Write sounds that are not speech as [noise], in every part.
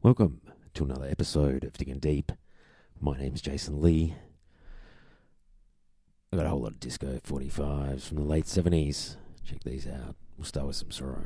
Welcome to another episode of Digging Deep. My name's Jason Lee. I got a whole lot of disco 45s from the late 70s. Check these out. We'll start with some sorrow.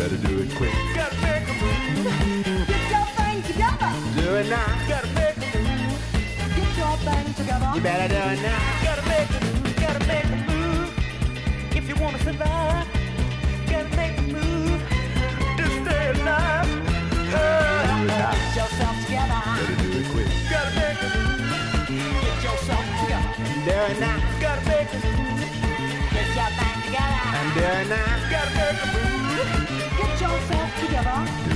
better do it quick. Gotta make a move. Get your thing together. Do it now. Gotta make a move. Get your thing together. You better do it now. Gotta make a move. Gotta make a move. If you wanna survive, gotta make a move to stay alive. Oh, yeah. Get yourself together. Better do it quick. Gotta make a move. Get yourself together. Do it now. Gotta make a move. Get your thing together. And do it now. Gotta make a move. Get yourself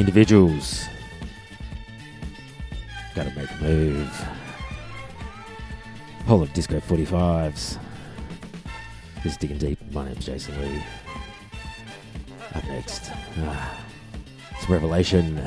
Individuals. Gotta make a move. Whole of Disco 45s. This is Digging Deep. My name's Jason Lee. Up next. Ah, it's Revelation.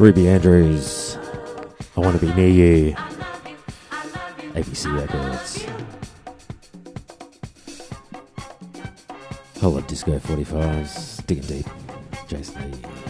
Ruby Andrews, I want to be near you. ABC Records. Hello, Disco 45s, digging deep. Jason Lee.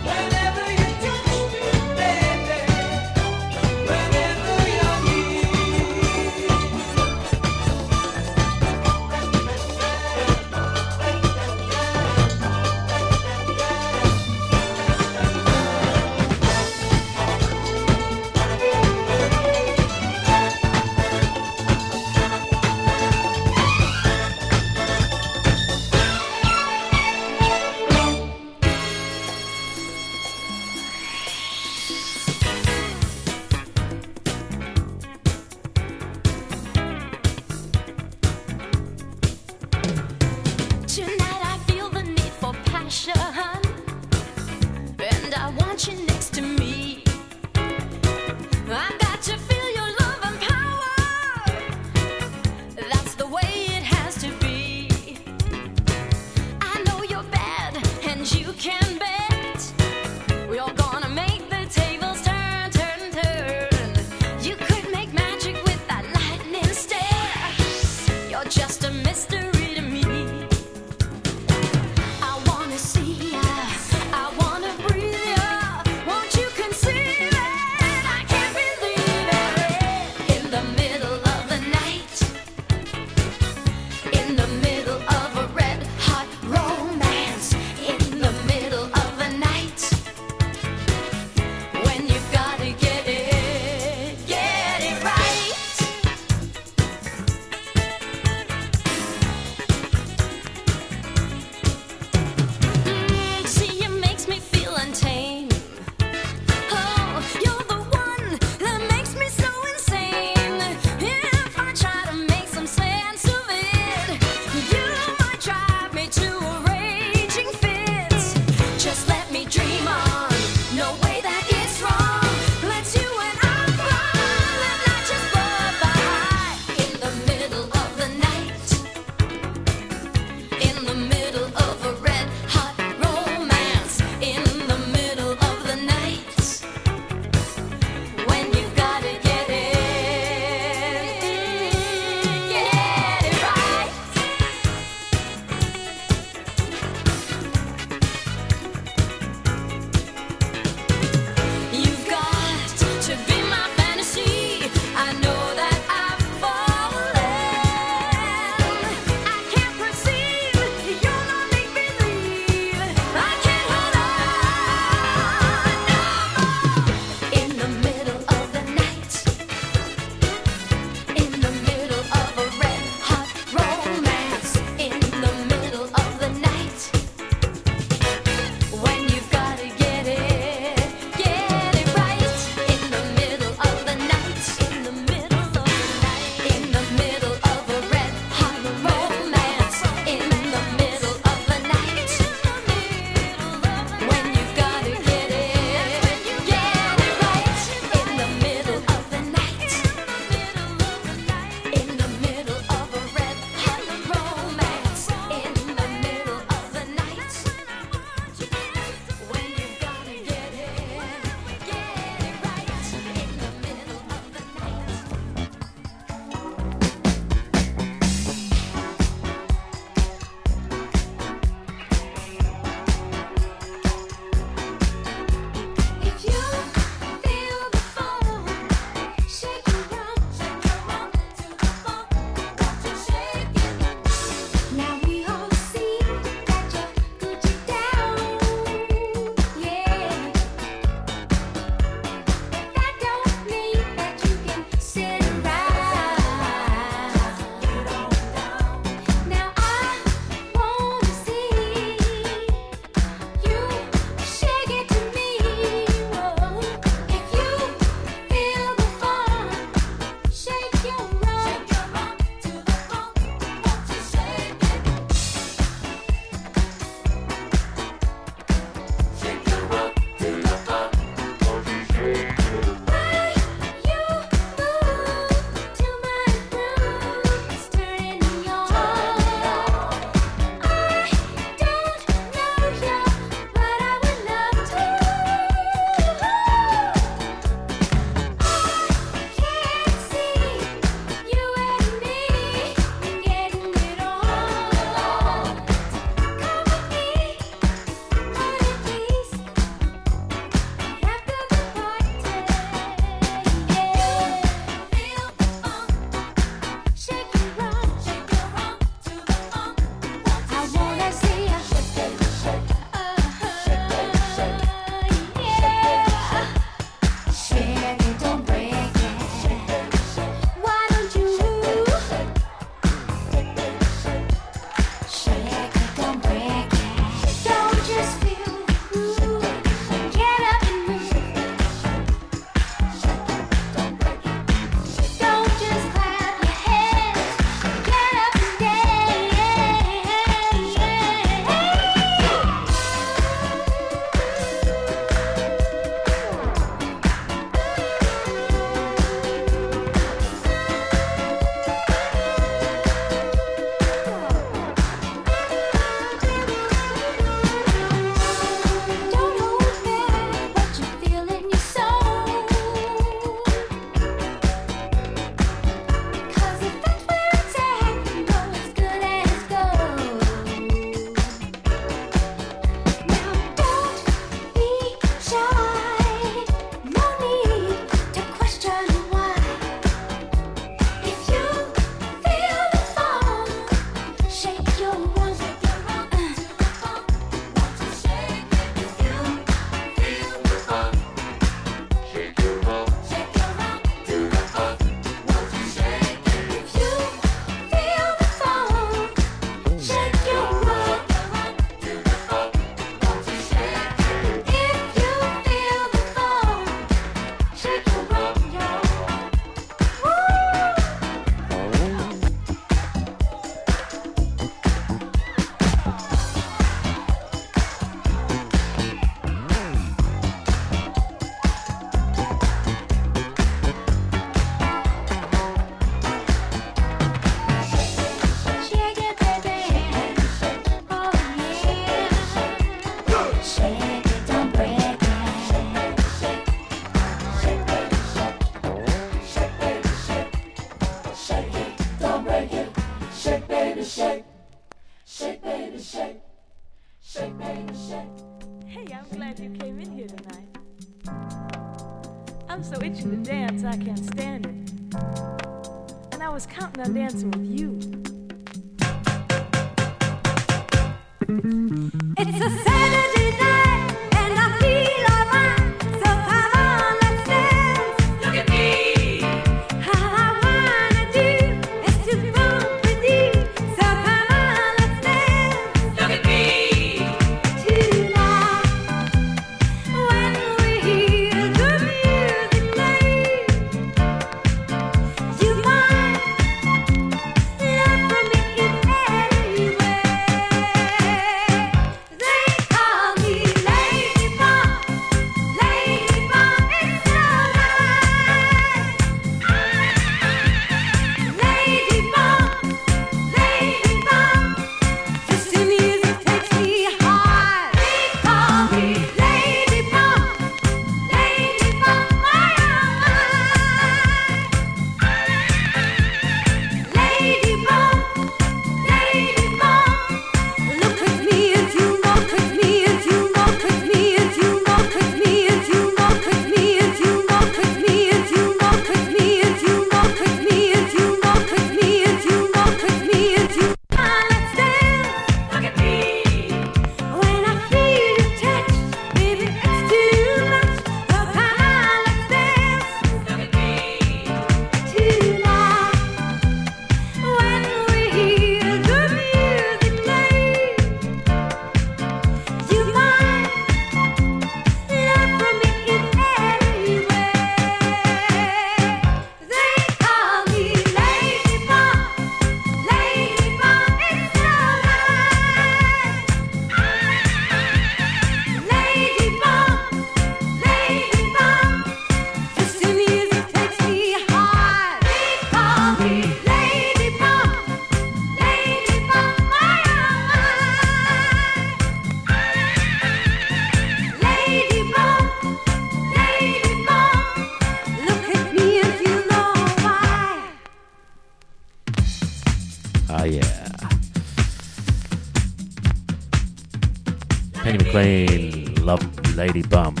Love lady bump.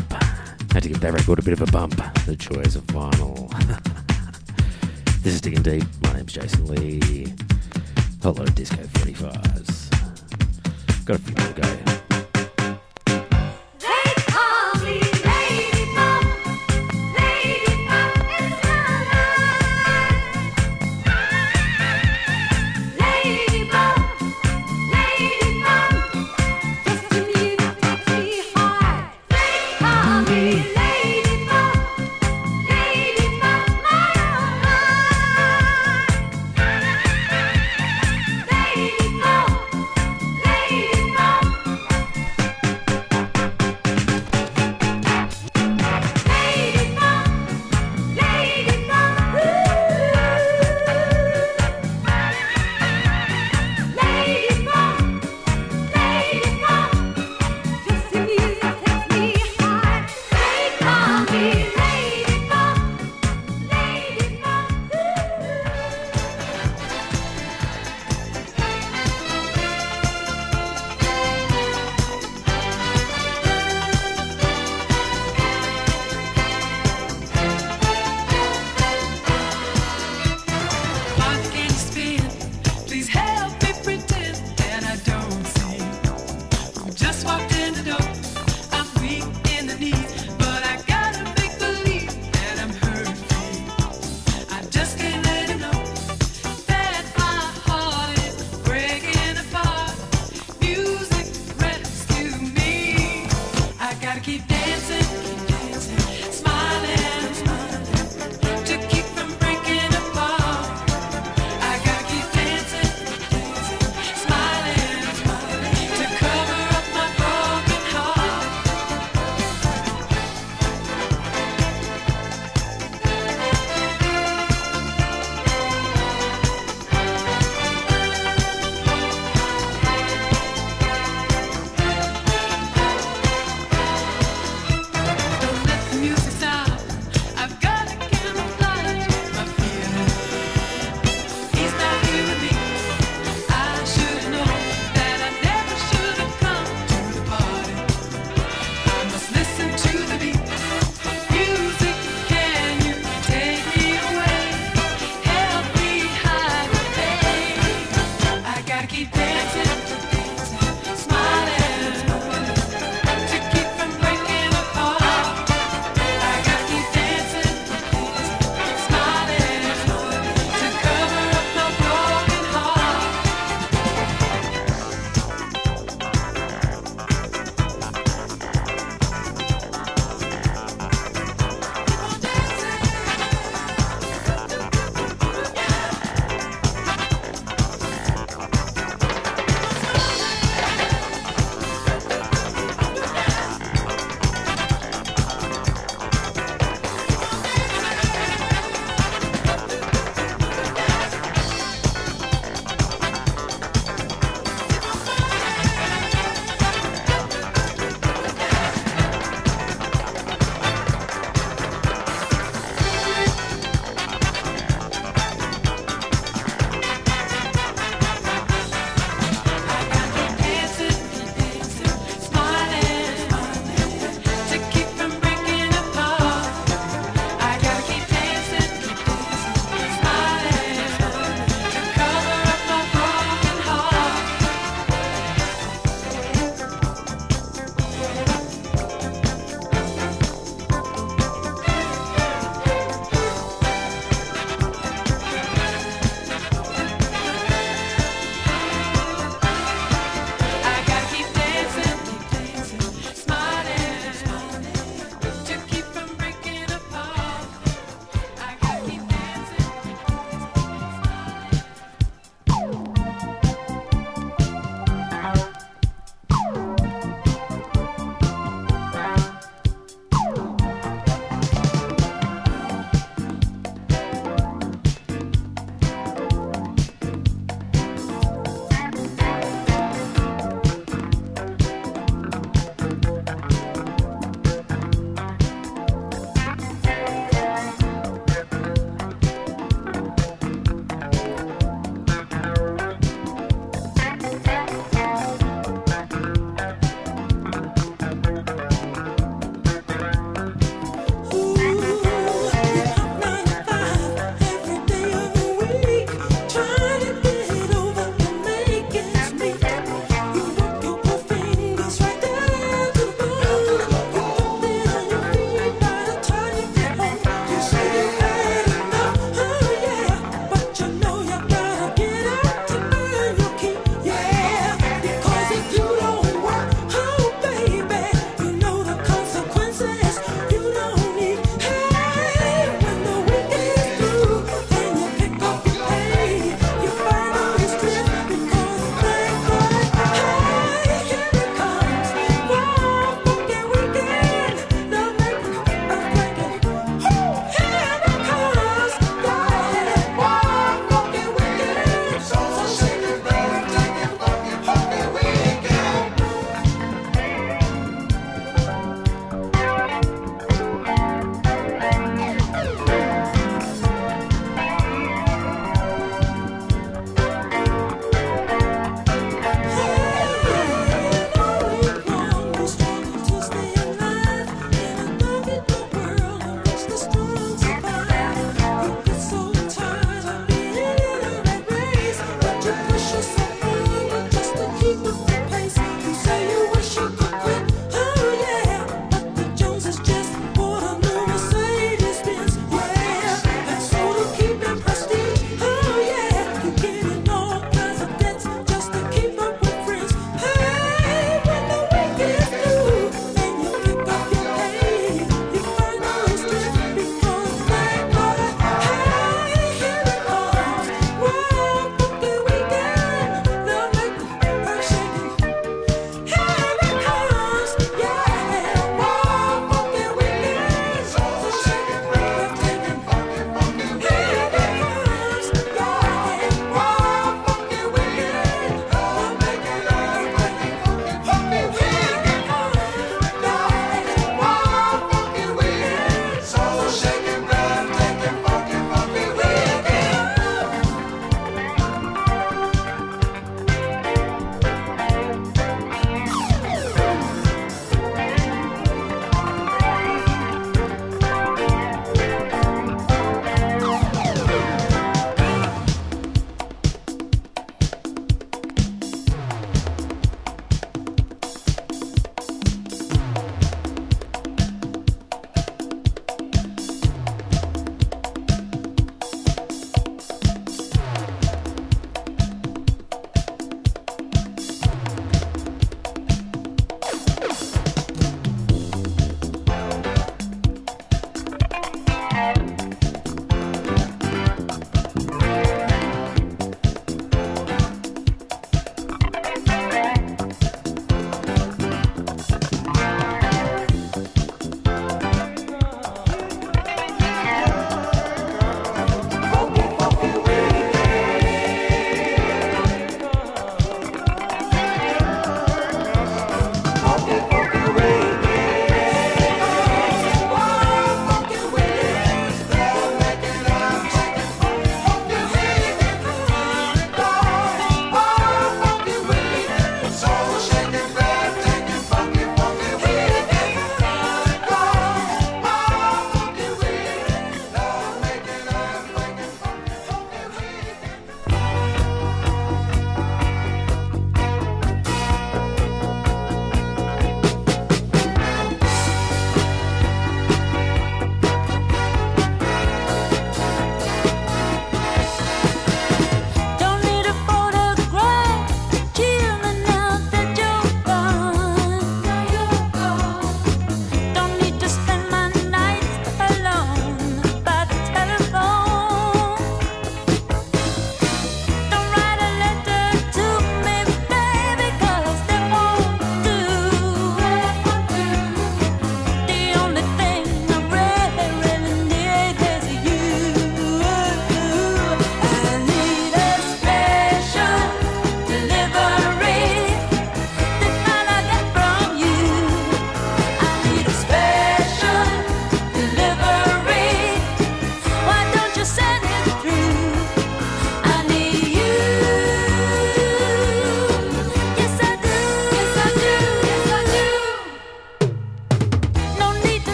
Had to give that record a bit of a bump. The choice of vinyl. [laughs] this is Digging Deep. My name's Jason Lee. Hello, disco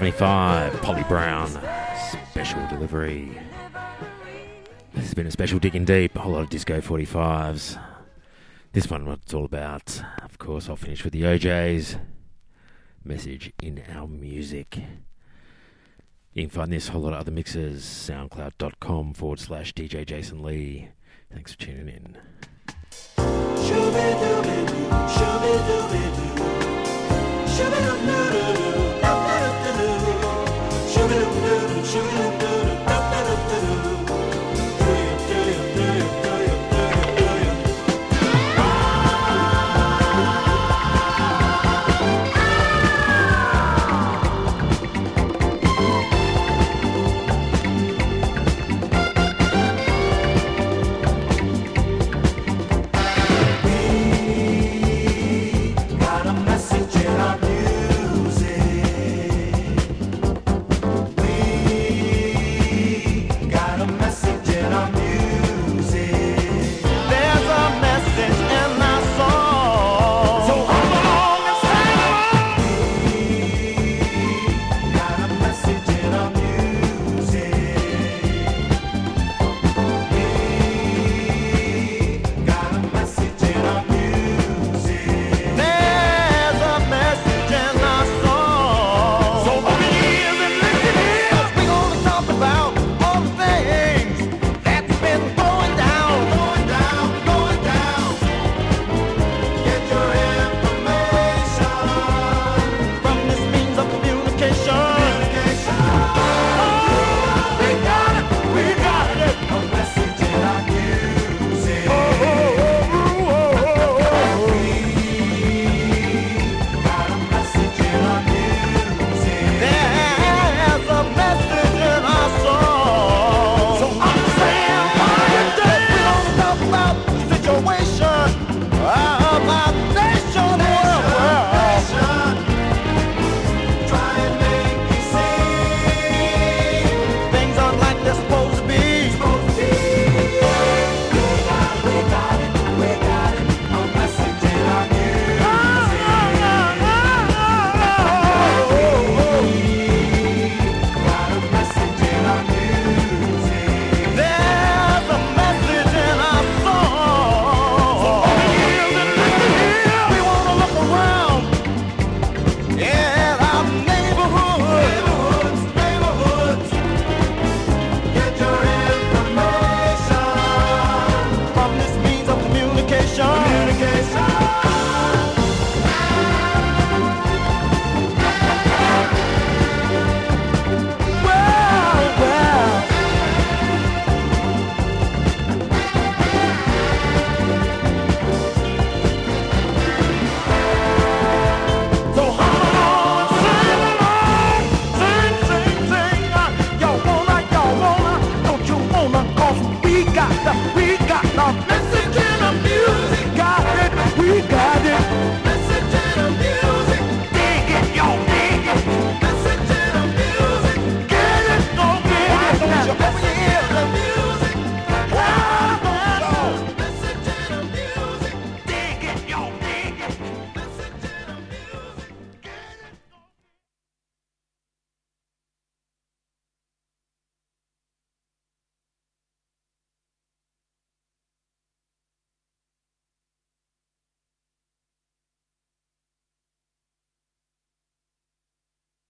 75, Polly Brown, special delivery. This has been a special digging deep, a whole lot of disco 45s. This one, what it's all about. Of course, I'll finish with the O'Jays. Message in our music. You can find this, whole lot of other mixes, soundcloud.com forward slash DJ Jason Lee. Thanks for tuning in.